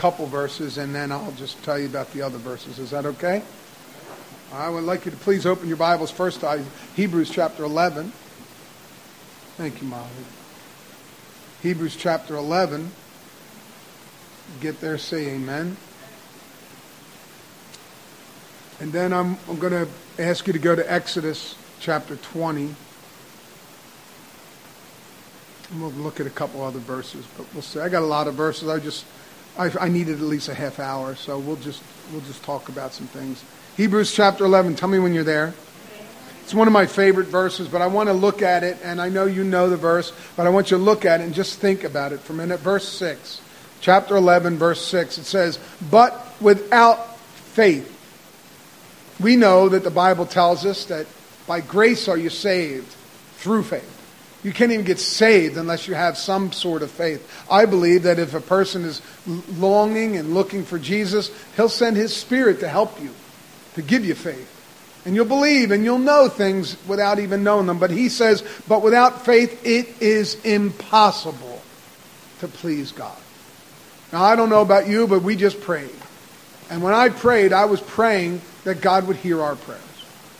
couple verses, and then I'll just tell you about the other verses. Is that okay? I would like you to please open your Bibles first to Hebrews chapter 11. Thank you, Molly. Hebrews chapter 11. Get there, say amen. And then I'm, I'm going to ask you to go to Exodus chapter 20. And we'll look at a couple other verses, but we'll see. I got a lot of verses. I just I, I needed at least a half hour, so we'll just we'll just talk about some things. Hebrews chapter 11. Tell me when you're there. It's one of my favorite verses, but I want to look at it, and I know you know the verse, but I want you to look at it and just think about it for a minute. Verse 6, chapter 11, verse 6, it says, But without faith, we know that the Bible tells us that by grace are you saved through faith. You can't even get saved unless you have some sort of faith. I believe that if a person is longing and looking for Jesus, he'll send his spirit to help you, to give you faith. And you'll believe and you'll know things without even knowing them. But he says, but without faith, it is impossible to please God. Now, I don't know about you, but we just prayed. And when I prayed, I was praying that God would hear our prayers.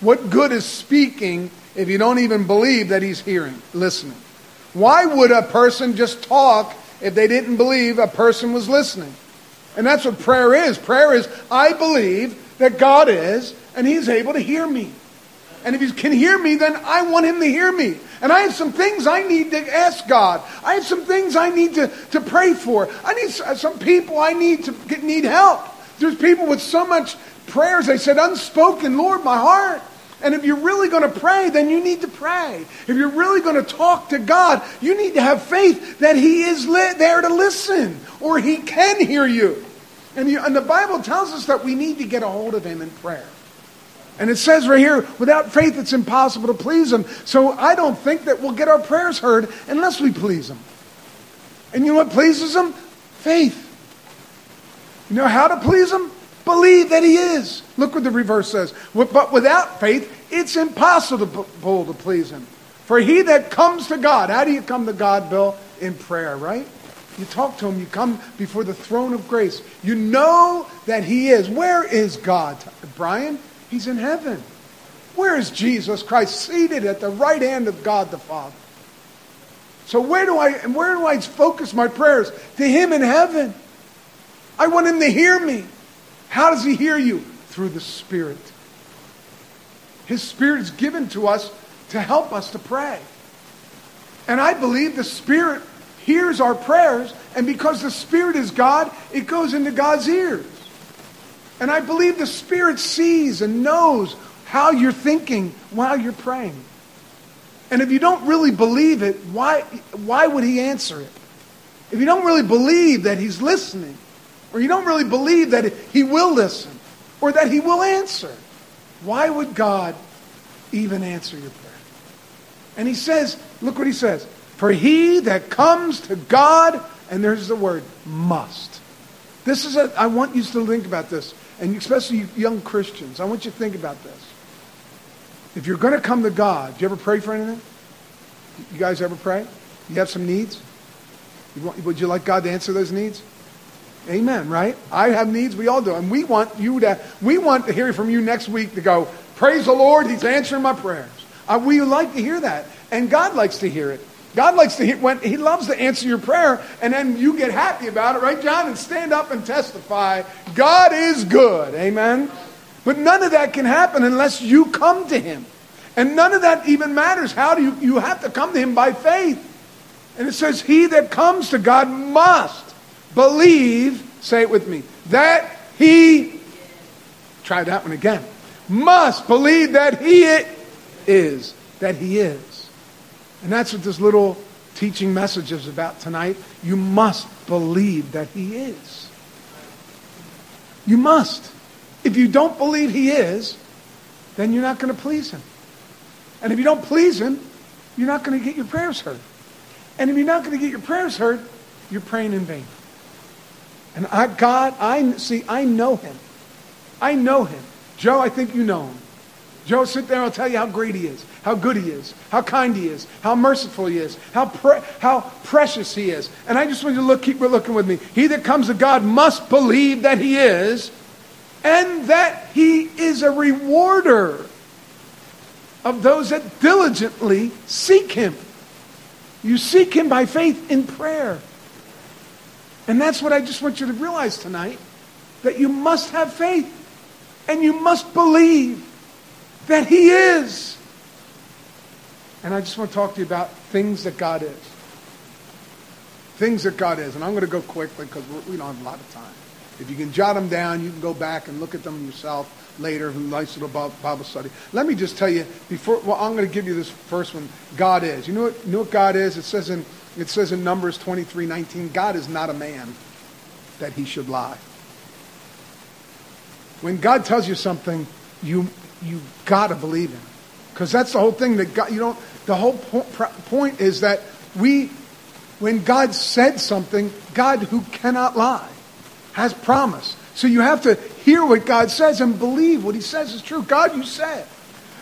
What good is speaking if you don't even believe that he's hearing, listening? Why would a person just talk if they didn't believe a person was listening? And that's what prayer is. Prayer is, I believe that God is, and he's able to hear me. And if he can hear me, then I want him to hear me. And I have some things I need to ask God. I have some things I need to, to pray for. I need some people I need to get, need help. There's people with so much prayers. They said, unspoken, Lord, my heart. And if you're really going to pray, then you need to pray. If you're really going to talk to God, you need to have faith that He is li- there to listen or He can hear you. And, you. and the Bible tells us that we need to get a hold of Him in prayer. And it says right here, without faith, it's impossible to please Him. So I don't think that we'll get our prayers heard unless we please Him. And you know what pleases Him? Faith. You know how to please Him? Believe that he is. Look what the reverse says. But without faith, it's impossible to please him. For he that comes to God, how do you come to God, Bill? In prayer, right? You talk to him, you come before the throne of grace. You know that he is. Where is God? Brian, he's in heaven. Where is Jesus Christ seated at the right hand of God the Father? So where do I and where do I focus my prayers? To him in heaven. I want him to hear me. How does he hear you? Through the Spirit. His Spirit is given to us to help us to pray. And I believe the Spirit hears our prayers, and because the Spirit is God, it goes into God's ears. And I believe the Spirit sees and knows how you're thinking while you're praying. And if you don't really believe it, why, why would He answer it? If you don't really believe that He's listening, or you don't really believe that He will listen or that He will answer, why would God even answer your prayer? And He says, look what He says. For he that comes to God, and there's the word, must. This is a, I want you to think about this, and especially young Christians. I want you to think about this. If you're going to come to God, do you ever pray for anything? You guys ever pray? You have some needs? Would you like God to answer those needs? Amen, right? I have needs, we all do. And we want you to, we want to hear from you next week to go, praise the Lord, he's answering my prayers. Uh, we like to hear that. And God likes to hear it. God likes to hear, when he loves to answer your prayer, and then you get happy about it, right, John? And stand up and testify, God is good. Amen? But none of that can happen unless you come to him. And none of that even matters. How do you, you have to come to him by faith. And it says, he that comes to God must believe, say it with me, that he, try that one again, must believe that he is, that he is. And that's what this little teaching message is about tonight. You must believe that he is. You must. If you don't believe he is, then you're not going to please him. And if you don't please him, you're not going to get your prayers heard. And if you're not going to get your prayers heard, you're praying in vain. And I, God, I see, I know him. I know him. Joe, I think you know him. Joe, sit there, I'll tell you how great he is, how good he is, how kind he is, how merciful he is, how, pre- how precious he is. And I just want you to look, keep looking with me. He that comes to God must believe that he is, and that he is a rewarder of those that diligently seek him. You seek him by faith in prayer. And that's what I just want you to realize tonight that you must have faith and you must believe that he is. And I just want to talk to you about things that God is. Things that God is. And I'm going to go quickly because we don't have a lot of time. If you can jot them down, you can go back and look at them yourself later, likes little Bible study. Let me just tell you before. Well, I'm going to give you this first one. God is. You know what? You know what God is? It says in it says in Numbers 23:19. God is not a man that he should lie. When God tells you something, you you got to believe him, because that's the whole thing. That God, you don't. The whole po- point is that we, when God said something, God who cannot lie, has promised. So you have to hear what God says and believe what He says is true. God, you said.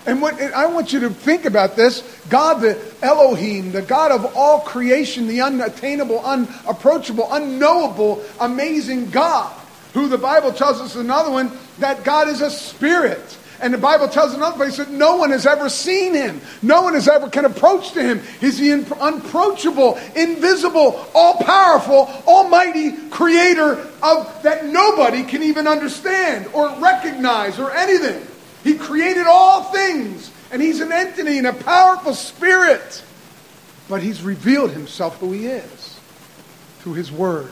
And what and I want you to think about this God, the Elohim, the God of all creation, the unattainable, unapproachable, unknowable, amazing God, who the Bible tells us another one that God is a spirit. And the Bible tells another place that no one has ever seen him. No one has ever can approach to him. He's the unapproachable, invisible, all-powerful, almighty creator of that nobody can even understand or recognize or anything. He created all things, and he's an entity and a powerful spirit. But he's revealed himself who he is through his word.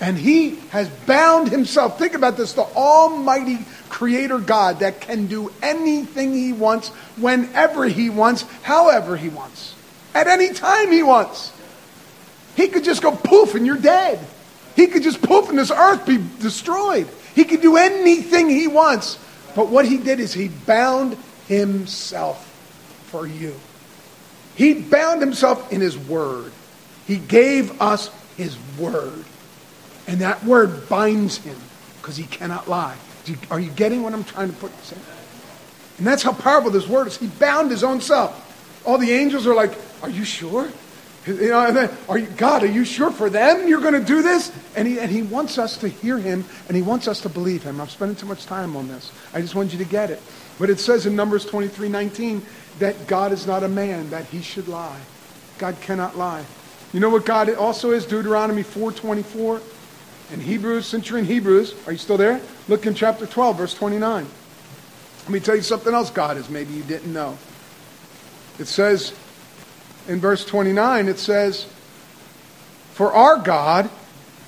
And he has bound himself. Think about this the Almighty Creator God that can do anything he wants, whenever he wants, however he wants, at any time he wants. He could just go poof and you're dead. He could just poof and this earth be destroyed. He could do anything he wants. But what he did is he bound himself for you. He bound himself in his word. He gave us his word. And that word binds him because he cannot lie. Are you getting what I'm trying to put? And that's how powerful this word is. He bound his own self. All the angels are like, Are you sure? You know, and then, are you, God, are you sure for them you're going to do this? And he, and he wants us to hear him and he wants us to believe him. I'm spending too much time on this. I just want you to get it. But it says in Numbers 23 19 that God is not a man that he should lie. God cannot lie. You know what God also is? Deuteronomy 4:24 and Hebrews, since you're in Hebrews, are you still there? Look in chapter 12, verse 29. Let me tell you something else God is, maybe you didn't know. It says in verse 29, it says, For our God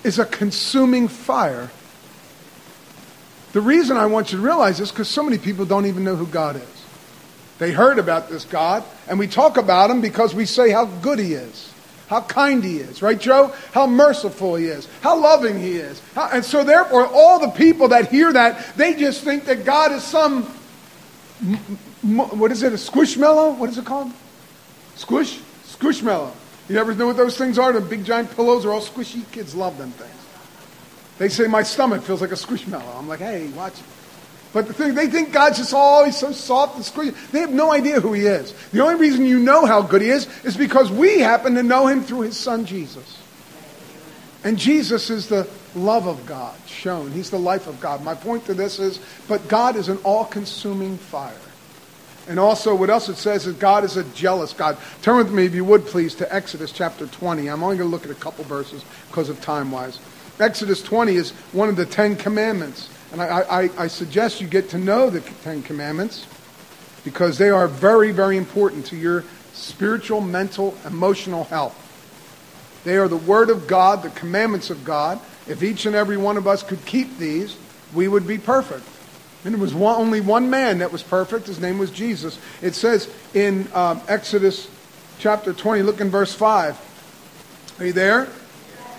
is a consuming fire. The reason I want you to realize this because so many people don't even know who God is. They heard about this God, and we talk about him because we say how good he is, how kind he is, right, Joe? How merciful he is, how loving he is. How, and so, therefore, all the people that hear that, they just think that God is some, what is it, a squishmallow? What is it called? Squish? Squishmallow. You ever know what those things are? The big giant pillows are all squishy. Kids love them things. They say my stomach feels like a squishmallow. I'm like, hey, watch. But the thing, they think God's just always so soft and squishy. They have no idea who He is. The only reason you know how good He is is because we happen to know Him through His Son Jesus. And Jesus is the love of God shown. He's the life of God. My point to this is, but God is an all-consuming fire. And also, what else it says is God is a jealous God. Turn with me, if you would, please, to Exodus chapter 20. I'm only going to look at a couple verses because of time wise. Exodus 20 is one of the Ten Commandments. And I, I, I, suggest you get to know the Ten Commandments because they are very, very important to your spiritual, mental, emotional health. They are the Word of God, the commandments of God. If each and every one of us could keep these, we would be perfect. And there was one, only one man that was perfect. His name was Jesus. It says in um, Exodus chapter 20, look in verse 5. Are you there?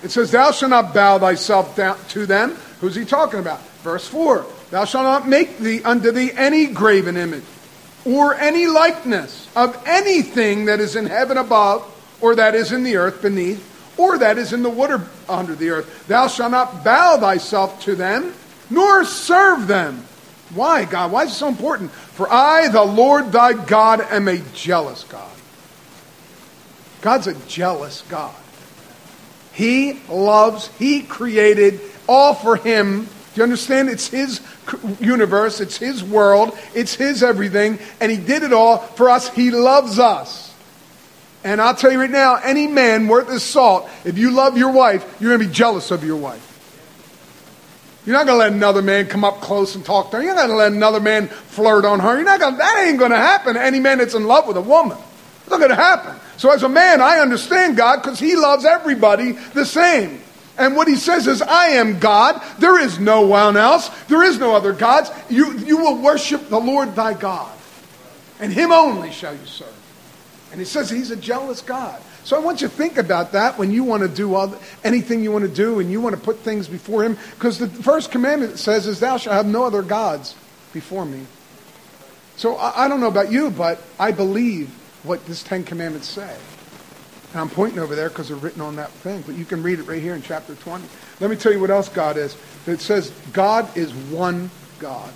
It says, Thou shalt not bow thyself down to them. Who's he talking about? Verse 4 Thou shalt not make thee unto thee any graven image, or any likeness of anything that is in heaven above, or that is in the earth beneath, or that is in the water under the earth. Thou shalt not bow thyself to them, nor serve them. Why, God? Why is it so important? For I, the Lord thy God, am a jealous God. God's a jealous God. He loves, He created all for Him. Do you understand? It's His universe, it's His world, it's His everything, and He did it all for us. He loves us. And I'll tell you right now, any man worth his salt, if you love your wife, you're going to be jealous of your wife. You're not going to let another man come up close and talk to her. You're not going to let another man flirt on her. You're not gonna, that ain't going to happen. to Any man that's in love with a woman, it's not going to happen. So as a man, I understand God because He loves everybody the same. And what He says is, "I am God. There is no one else. There is no other gods. You you will worship the Lord thy God, and Him only shall you serve." And He says He's a jealous God. So I want you to think about that when you want to do all, anything you want to do and you want to put things before Him. Because the first commandment says is, Thou shalt have no other gods before me. So I, I don't know about you, but I believe what this Ten Commandments say. And I'm pointing over there because they're written on that thing. But you can read it right here in chapter 20. Let me tell you what else God is. It says God is one God,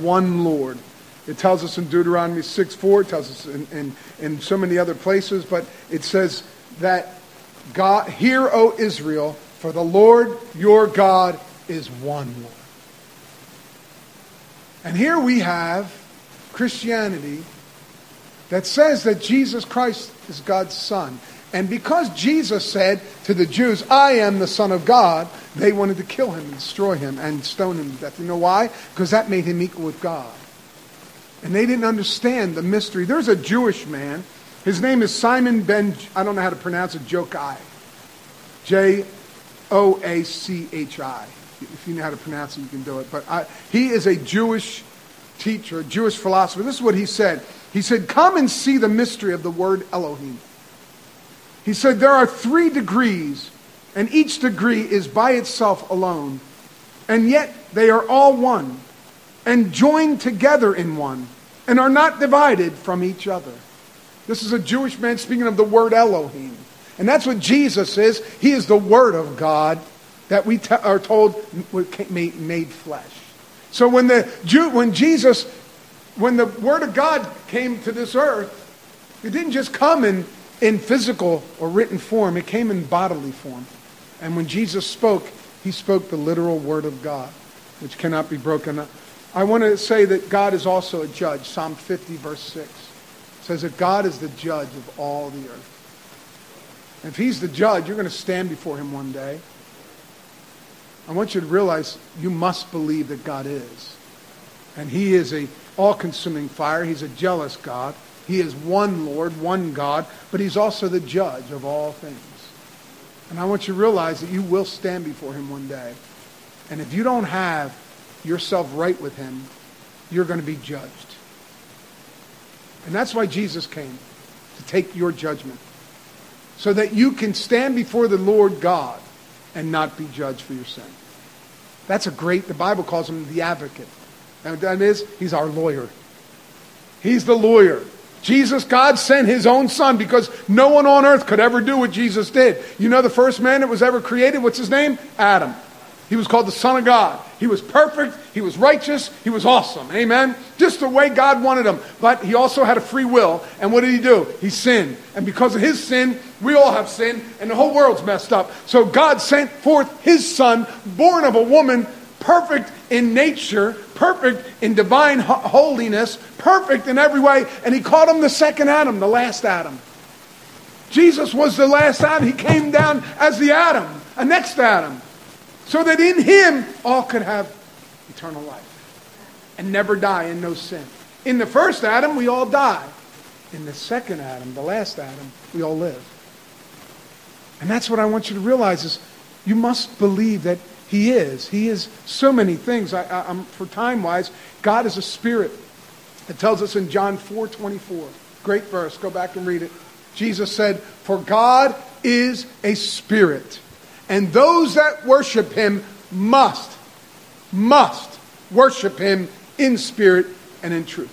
one Lord. It tells us in Deuteronomy 6 4, it tells us in, in, in so many other places, but it says that God, hear, O Israel, for the Lord your God is one Lord. And here we have Christianity that says that Jesus Christ is God's Son. And because Jesus said to the Jews, I am the Son of God, they wanted to kill him and destroy him and stone him to death. You know why? Because that made him equal with God. And they didn't understand the mystery. There's a Jewish man. His name is Simon ben, I don't know how to pronounce it, Jokai. J O A C H I. If you know how to pronounce it, you can do it. But I, he is a Jewish teacher, a Jewish philosopher. This is what he said. He said, Come and see the mystery of the word Elohim. He said, There are three degrees, and each degree is by itself alone, and yet they are all one and joined together in one and are not divided from each other. This is a Jewish man speaking of the word Elohim. And that's what Jesus is. He is the Word of God that we are told made flesh. So when, the Jew, when Jesus, when the Word of God came to this earth, it didn't just come in, in physical or written form, it came in bodily form. And when Jesus spoke, he spoke the literal Word of God, which cannot be broken up I want to say that God is also a judge. Psalm 50, verse 6 says that God is the judge of all the earth. And if he's the judge, you're going to stand before him one day. I want you to realize you must believe that God is. And he is a all-consuming fire. He's a jealous God. He is one Lord, one God, but he's also the judge of all things. And I want you to realize that you will stand before him one day. And if you don't have yourself right with him, you're going to be judged. And that's why Jesus came, to take your judgment. So that you can stand before the Lord God and not be judged for your sin. That's a great, the Bible calls him the advocate. And what that is, he's our lawyer. He's the lawyer. Jesus, God sent his own son because no one on earth could ever do what Jesus did. You know the first man that was ever created? What's his name? Adam. He was called the Son of God. He was perfect. He was righteous. He was awesome. Amen. Just the way God wanted him. But he also had a free will. And what did he do? He sinned. And because of his sin, we all have sinned, and the whole world's messed up. So God sent forth his son, born of a woman, perfect in nature, perfect in divine holiness, perfect in every way. And he called him the second Adam, the last Adam. Jesus was the last Adam. He came down as the Adam, a next Adam so that in him all could have eternal life and never die in no sin. In the first Adam, we all die. In the second Adam, the last Adam, we all live. And that's what I want you to realize is you must believe that he is. He is so many things. I, I, for time wise, God is a spirit. It tells us in John 4 24. Great verse. Go back and read it. Jesus said, For God is a spirit. And those that worship him must, must worship him in spirit and in truth.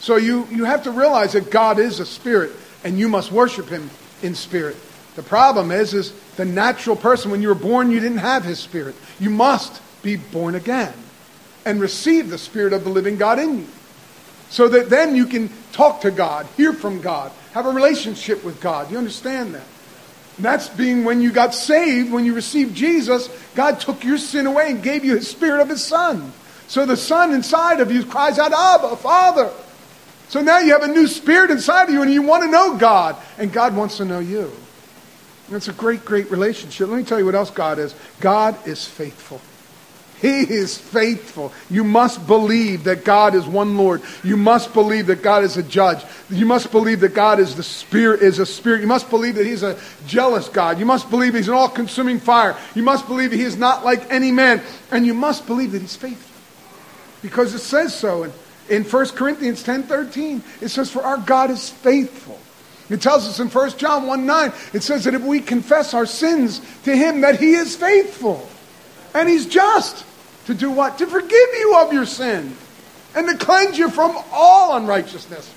So you, you have to realize that God is a spirit and you must worship him in spirit. The problem is, is the natural person, when you were born, you didn't have his spirit. You must be born again. and receive the Spirit of the living God in you. So that then you can talk to God, hear from God, have a relationship with God. You understand that? That's being when you got saved, when you received Jesus, God took your sin away and gave you His Spirit of His Son. So the Son inside of you cries out, Abba, Father. So now you have a new spirit inside of you and you want to know God, and God wants to know you. And it's a great, great relationship. Let me tell you what else God is God is faithful. He is faithful. You must believe that God is one Lord. You must believe that God is a judge. You must believe that God is the spirit is a spirit. You must believe that he's a jealous God. You must believe he's an all-consuming fire. You must believe that he is not like any man. And you must believe that he's faithful. Because it says so in, in 1 Corinthians 10:13. It says, For our God is faithful. It tells us in 1 John 1 9, it says that if we confess our sins to him, that he is faithful. And he's just to do what? To forgive you of your sin and to cleanse you from all unrighteousness.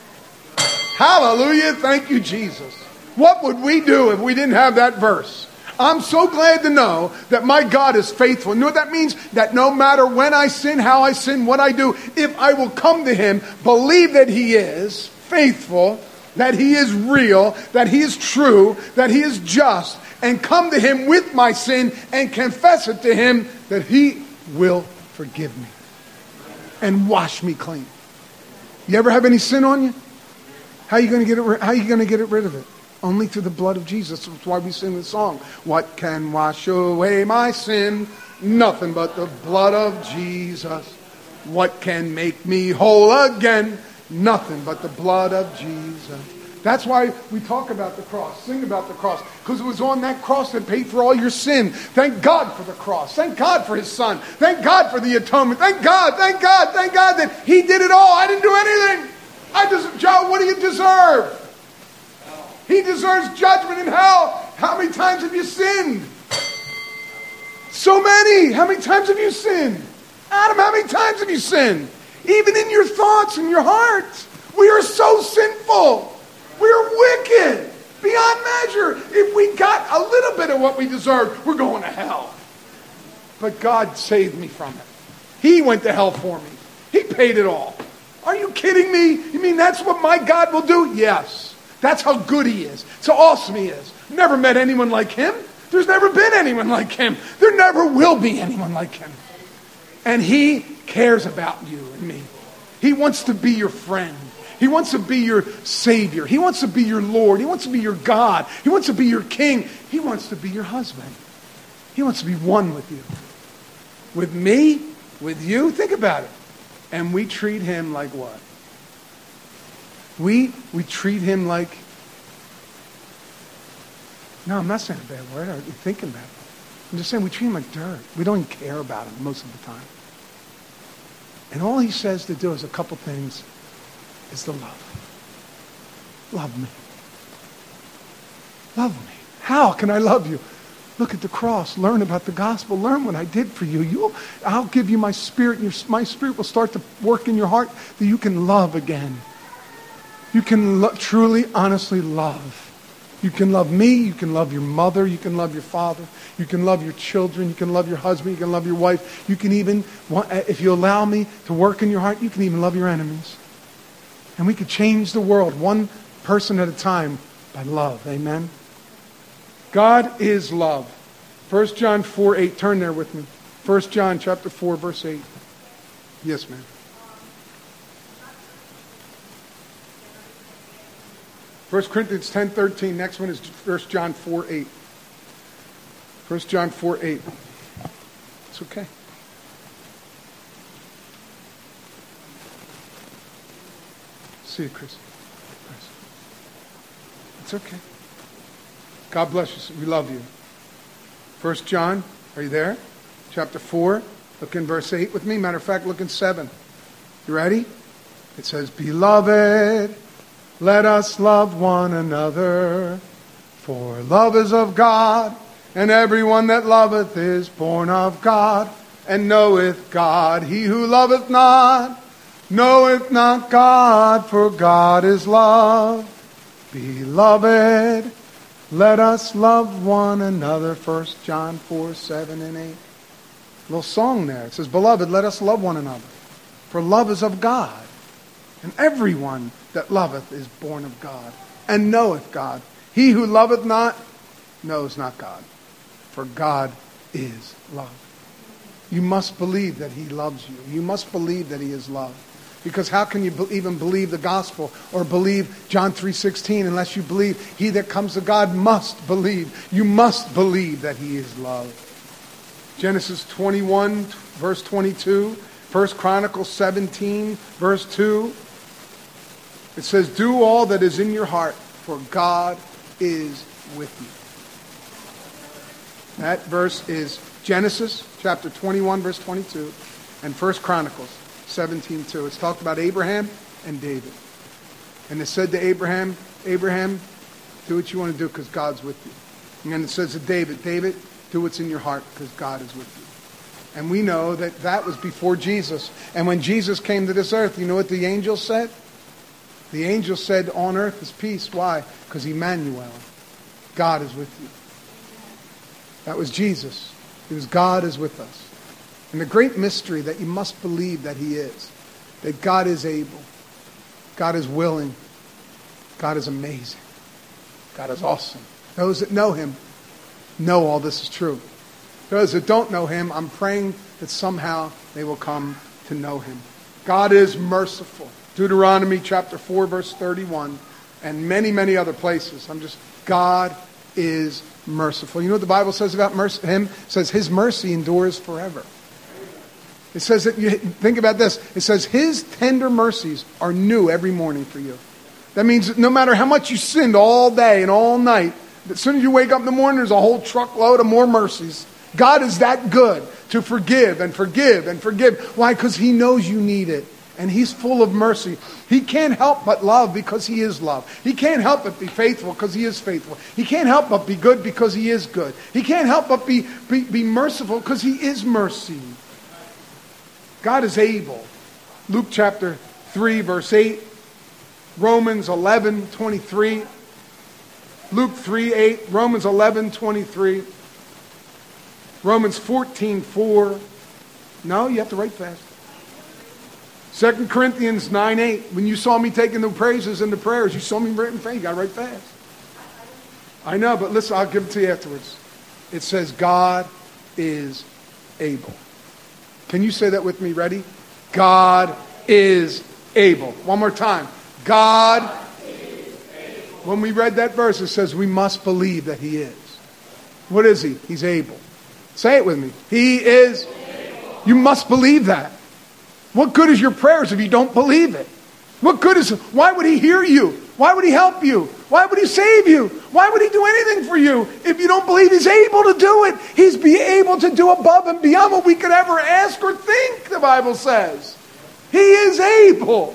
Hallelujah. Thank you, Jesus. What would we do if we didn't have that verse? I'm so glad to know that my God is faithful. You know what that means? That no matter when I sin, how I sin, what I do, if I will come to Him, believe that He is faithful, that He is real, that He is true, that He is just, and come to Him with my sin and confess it to Him, that He will forgive me and wash me clean. You ever have any sin on you? How are you going to get it? How are you going to get it rid of it? Only through the blood of Jesus. That's why we sing the song. What can wash away my sin? Nothing but the blood of Jesus. What can make me whole again? Nothing but the blood of Jesus. That's why we talk about the cross, sing about the cross, because it was on that cross that paid for all your sin. Thank God for the cross. Thank God for His Son. Thank God for the atonement. Thank God, thank God, thank God that He did it all. I didn't do anything. I just, Joe, what do you deserve? He deserves judgment in hell. How many times have you sinned? So many. How many times have you sinned? Adam, how many times have you sinned? Even in your thoughts and your heart. We are so sinful. We are wicked beyond measure. If we got a little bit of what we deserved, we're going to hell. But God saved me from it. He went to hell for me. He paid it all. Are you kidding me? You mean that's what my God will do? Yes. That's how good he is. It's how awesome he is. Never met anyone like him. There's never been anyone like him. There never will be anyone like him. And he cares about you and me. He wants to be your friend. He wants to be your Savior. He wants to be your Lord. He wants to be your God. He wants to be your King. He wants to be your husband. He wants to be one with you. With me, with you. Think about it. And we treat him like what? We, we treat him like. No, I'm not saying a bad word. You thinking about it? I'm just saying we treat him like dirt. We don't even care about him most of the time. And all he says to do is a couple things is the love. Love me. Love me. How can I love you? Look at the cross. Learn about the gospel. Learn what I did for you. You'll, I'll give you my spirit, your, my spirit will start to work in your heart that you can love again. You can lo- truly, honestly love. You can love me. You can love your mother. You can love your father. You can love your children. You can love your husband. You can love your wife. You can even, if you allow me to work in your heart, you can even love your enemies. And we could change the world one person at a time by love. Amen. God is love. 1 John 4 8. Turn there with me. 1 John chapter 4, verse 8. Yes, ma'am. First Corinthians 10 13. Next one is 1 John 4 8. 1 John 4 8. It's okay. See you, Chris. It's okay. God bless you. We love you. First John, are you there? Chapter 4. Look in verse 8 with me. Matter of fact, look in 7. You ready? It says, Beloved, let us love one another, for love is of God, and everyone that loveth is born of God, and knoweth God. He who loveth not, knoweth not God, for God is love. Beloved, let us love one another. 1 John 4, 7 and 8. A little song there. It says, Beloved, let us love one another, for love is of God. And everyone that loveth is born of God, and knoweth God. He who loveth not knows not God, for God is love. You must believe that he loves you. You must believe that he is love. Because how can you even believe the gospel or believe John 3:16 unless you believe he that comes to God must believe. You must believe that he is love. Genesis 21 verse 22, 1 Chronicles 17 verse 2. It says, "Do all that is in your heart, for God is with you." That verse is Genesis chapter 21 verse 22 and 1 Chronicles 17:2. It's talked about Abraham and David. And it said to Abraham, Abraham, do what you want to do because God's with you. And it says to David, David, do what's in your heart because God is with you. And we know that that was before Jesus. And when Jesus came to this earth, you know what the angel said? The angel said, on earth is peace. Why? Because Emmanuel, God is with you. That was Jesus. It was God is with us. And the great mystery that you must believe that he is, that God is able, God is willing, God is amazing, God is awesome. Those that know him know all this is true. Those that don't know him, I'm praying that somehow they will come to know him. God is merciful. Deuteronomy chapter 4, verse 31, and many, many other places. I'm just, God is merciful. You know what the Bible says about mercy, him? It says his mercy endures forever. It says that you think about this. It says his tender mercies are new every morning for you. That means that no matter how much you sinned all day and all night, as soon as you wake up in the morning, there's a whole truckload of more mercies. God is that good to forgive and forgive and forgive. Why? Because he knows you need it. And he's full of mercy. He can't help but love because he is love. He can't help but be faithful because he is faithful. He can't help but be good because he is good. He can't help but be, be, be merciful because he is mercy. God is able. Luke chapter 3, verse 8. Romans 11, 23. Luke 3, 8. Romans 11, 23. Romans 14, 4. No, you have to write fast. 2 Corinthians 9, 8. When you saw me taking the praises and the prayers, you saw me writing fast. You got to write fast. I know, but listen, I'll give it to you afterwards. It says, God is able. Can you say that with me? Ready? God is able. One more time. God, when we read that verse, it says we must believe that He is. What is He? He's able. Say it with me. He is. You must believe that. What good is your prayers if you don't believe it? What good is Why would He hear you? Why would He help you? Why would He save you? Why would He do anything for you if you don't believe He's able to do it? He's be able to do above and beyond what we could ever ask or think, the Bible says. He is able.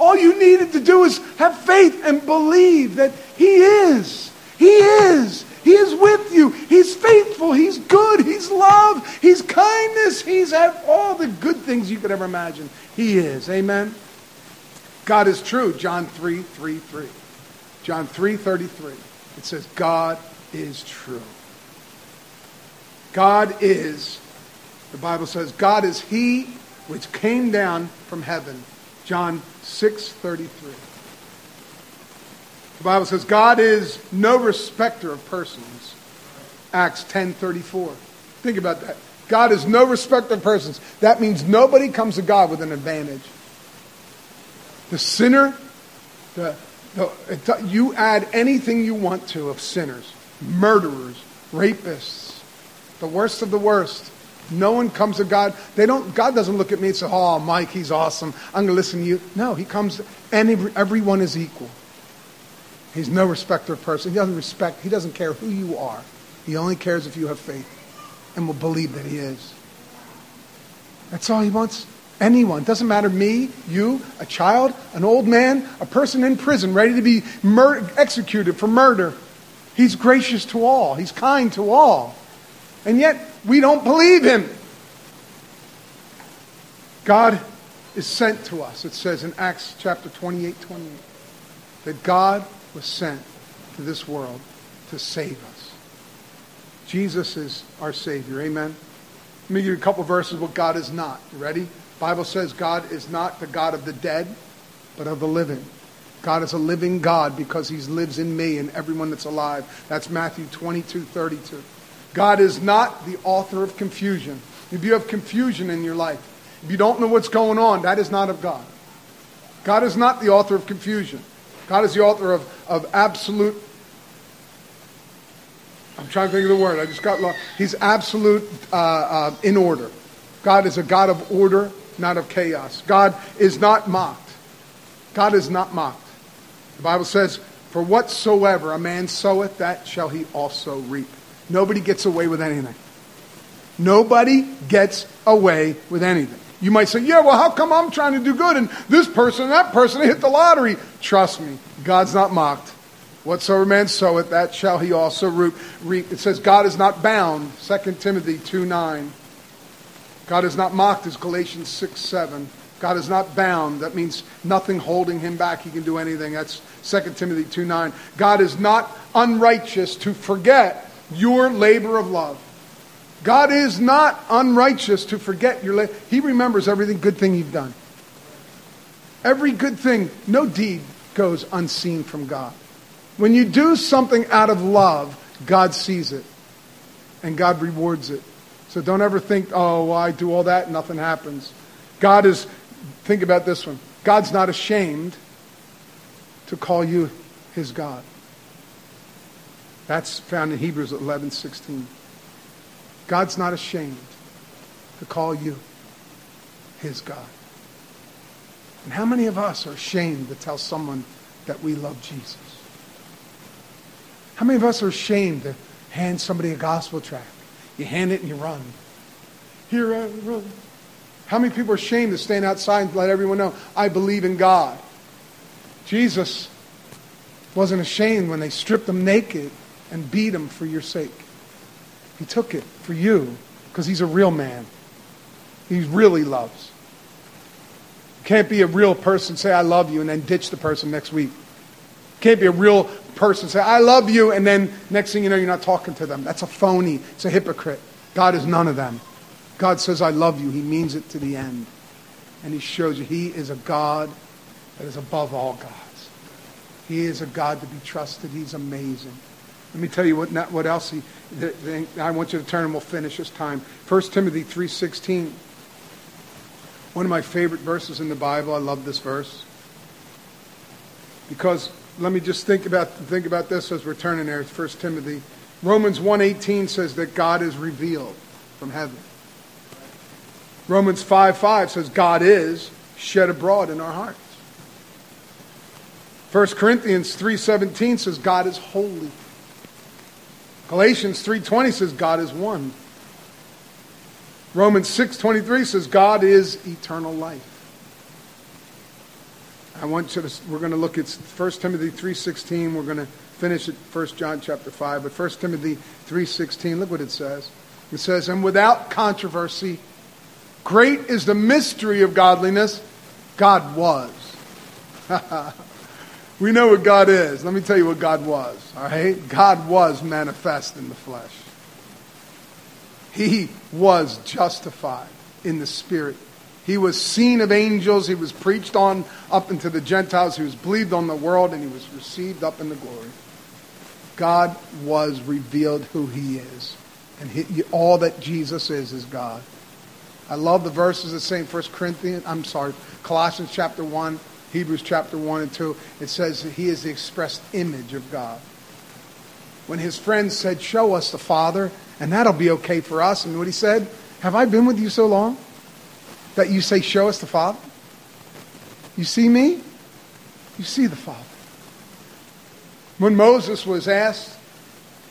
All you needed to do is have faith and believe that He is. He is. He is with you. He's faithful. He's good. He's love. He's kindness. He's all the good things you could ever imagine. He is. Amen. God is true. John 3, 3, 3. John 3, 33. It says, God is true. God is, the Bible says, God is he which came down from heaven. John 6, 33. The Bible says, God is no respecter of persons. Acts 10, 34. Think about that. God is no respecter of persons. That means nobody comes to God with an advantage. The sinner, the, the, you add anything you want to of sinners, murderers, rapists, the worst of the worst. No one comes to God. They don't. God doesn't look at me and say, "Oh, Mike, he's awesome. I'm going to listen to you." No, He comes, and everyone is equal. He's no respecter of person. He doesn't respect. He doesn't care who you are. He only cares if you have faith and will believe that He is. That's all He wants. Anyone. Doesn't matter me, you, a child, an old man, a person in prison ready to be mur- executed for murder. He's gracious to all. He's kind to all. And yet, we don't believe him. God is sent to us. It says in Acts chapter 28, 28, that God was sent to this world to save us. Jesus is our Savior. Amen. Let me give you a couple verses what God is not. You ready? Bible says God is not the God of the dead, but of the living. God is a living God because he lives in me and everyone that's alive. That's Matthew 22, 32. God is not the author of confusion. If you have confusion in your life, if you don't know what's going on, that is not of God. God is not the author of confusion. God is the author of, of absolute. I'm trying to think of the word. I just got lost. He's absolute uh, uh, in order. God is a God of order, not of chaos. God is not mocked. God is not mocked. The Bible says, For whatsoever a man soweth, that shall he also reap. Nobody gets away with anything. Nobody gets away with anything. You might say, yeah, well, how come I'm trying to do good and this person and that person hit the lottery? Trust me, God's not mocked. Whatsoever man soweth, that shall he also reap. It says God is not bound, 2 Timothy 2 9. God is not mocked, as Galatians 6 7. God is not bound. That means nothing holding him back. He can do anything. That's 2 Timothy 2 9. God is not unrighteous to forget your labor of love. God is not unrighteous to forget your labor. He remembers everything good thing you've done. Every good thing, no deed goes unseen from God. When you do something out of love, God sees it and God rewards it. So don't ever think, oh, well, I do all that, and nothing happens. God is, think about this one. God's not ashamed to call you his God. That's found in Hebrews 11 16. God's not ashamed to call you his God. And how many of us are ashamed to tell someone that we love Jesus? How many of us are ashamed to hand somebody a gospel tract? You hand it and you run. Here I run. How many people are ashamed to stand outside and let everyone know, I believe in God? Jesus wasn't ashamed when they stripped him naked and beat him for your sake. He took it for you because he's a real man. He really loves. You Can't be a real person, say, I love you, and then ditch the person next week. Can't be a real person, say, I love you, and then next thing you know, you're not talking to them. That's a phony. It's a hypocrite. God is none of them. God says, I love you. He means it to the end. And he shows you he is a God that is above all gods. He is a God to be trusted. He's amazing. Let me tell you what, what else he, I want you to turn and we'll finish this time. 1 Timothy 3.16. One of my favorite verses in the Bible. I love this verse. Because let me just think about, think about this as we're turning there. 1 Timothy. Romans 1.18 says that God is revealed from heaven. Romans 5 5 says God is shed abroad in our hearts. 1 Corinthians 3.17 says God is holy. Galatians 3:20 says God is one. Romans 6:23 says God is eternal life. I want you to we're going to look at 1 Timothy 3:16. We're going to finish at 1 John chapter 5, but 1 Timothy 3:16, look what it says. It says, "And without controversy, great is the mystery of godliness, God was." We know what God is. Let me tell you what God was. All right? God was manifest in the flesh. He was justified in the spirit. He was seen of angels. He was preached on up into the Gentiles. He was believed on the world, and he was received up in the glory. God was revealed who he is. And he, all that Jesus is, is God. I love the verses that say in 1 Corinthians, I'm sorry, Colossians chapter 1, Hebrews chapter 1 and 2, it says that he is the expressed image of God. When his friends said, Show us the Father, and that'll be okay for us. And what he said, Have I been with you so long that you say, Show us the Father? You see me? You see the Father. When Moses was asked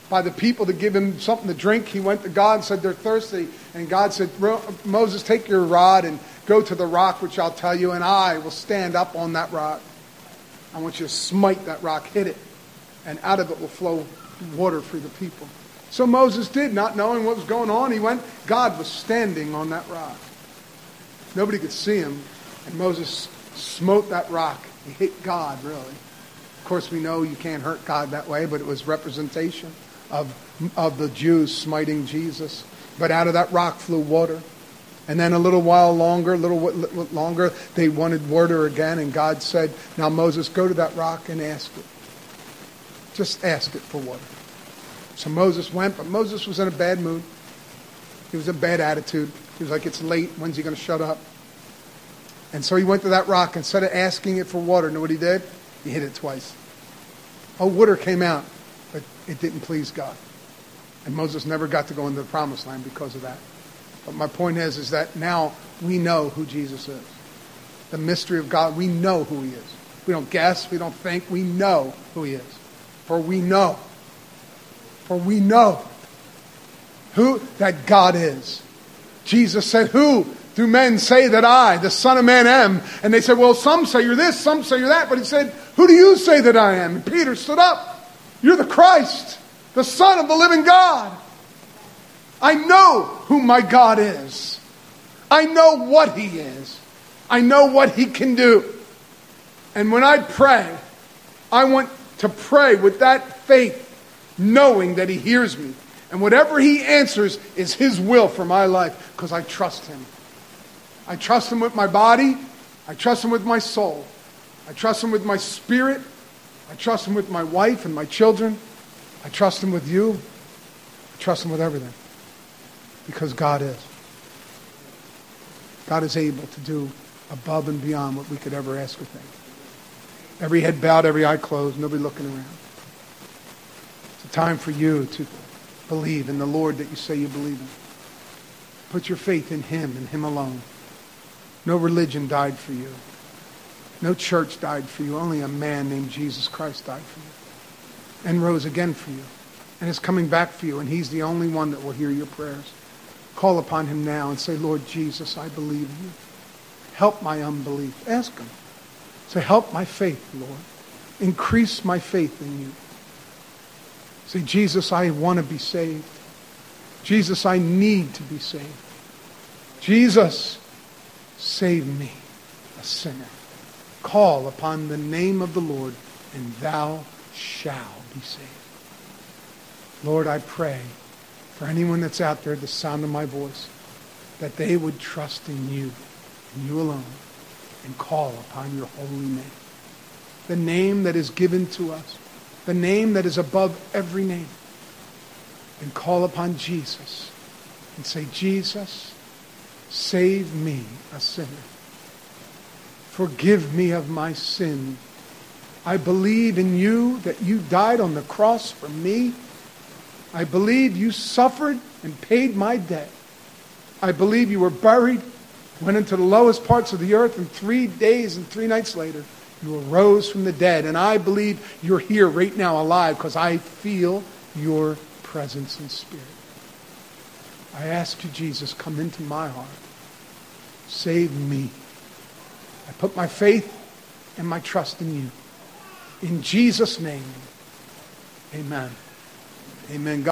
by the people to give him something to drink, he went to God and said, They're thirsty. And God said, Moses, take your rod and Go to the rock which I'll tell you, and I will stand up on that rock. I want you to smite that rock, hit it, and out of it will flow water for the people. So Moses did, not knowing what was going on. He went, God was standing on that rock. Nobody could see him, and Moses smote that rock. He hit God, really. Of course, we know you can't hurt God that way, but it was representation of, of the Jews smiting Jesus. But out of that rock flew water. And then a little while longer, a little longer, they wanted water again, and God said, Now, Moses, go to that rock and ask it. Just ask it for water. So Moses went, but Moses was in a bad mood. He was in a bad attitude. He was like, It's late. When's he going to shut up? And so he went to that rock. Instead of asking it for water, know what he did? He hit it twice. Oh, water came out, but it didn't please God. And Moses never got to go into the promised land because of that. But my point is, is that now we know who Jesus is. The mystery of God, we know who he is. We don't guess, we don't think, we know who he is. For we know. For we know who that God is. Jesus said, Who do men say that I, the Son of Man, am? And they said, Well, some say you're this, some say you're that. But he said, Who do you say that I am? And Peter stood up. You're the Christ, the Son of the living God. I know who my God is. I know what He is. I know what He can do. And when I pray, I want to pray with that faith, knowing that He hears me. And whatever He answers is His will for my life because I trust Him. I trust Him with my body. I trust Him with my soul. I trust Him with my spirit. I trust Him with my wife and my children. I trust Him with you. I trust Him with everything. Because God is. God is able to do above and beyond what we could ever ask or think. Every head bowed, every eye closed, nobody looking around. It's a time for you to believe in the Lord that you say you believe in. Put your faith in Him and Him alone. No religion died for you. No church died for you. Only a man named Jesus Christ died for you and rose again for you and is coming back for you. And He's the only one that will hear your prayers. Call upon him now and say, Lord Jesus, I believe in you. Help my unbelief. Ask him. Say, help my faith, Lord. Increase my faith in you. Say, Jesus, I want to be saved. Jesus, I need to be saved. Jesus, save me, a sinner. Call upon the name of the Lord, and thou shalt be saved. Lord, I pray for anyone that's out there, the sound of my voice, that they would trust in you and you alone and call upon your holy name. The name that is given to us, the name that is above every name. And call upon Jesus and say, Jesus, save me, a sinner. Forgive me of my sin. I believe in you that you died on the cross for me I believe you suffered and paid my debt. I believe you were buried, went into the lowest parts of the earth, and three days and three nights later, you arose from the dead. And I believe you're here right now alive because I feel your presence and spirit. I ask you, Jesus, come into my heart. Save me. I put my faith and my trust in you. In Jesus' name, amen. Amen. God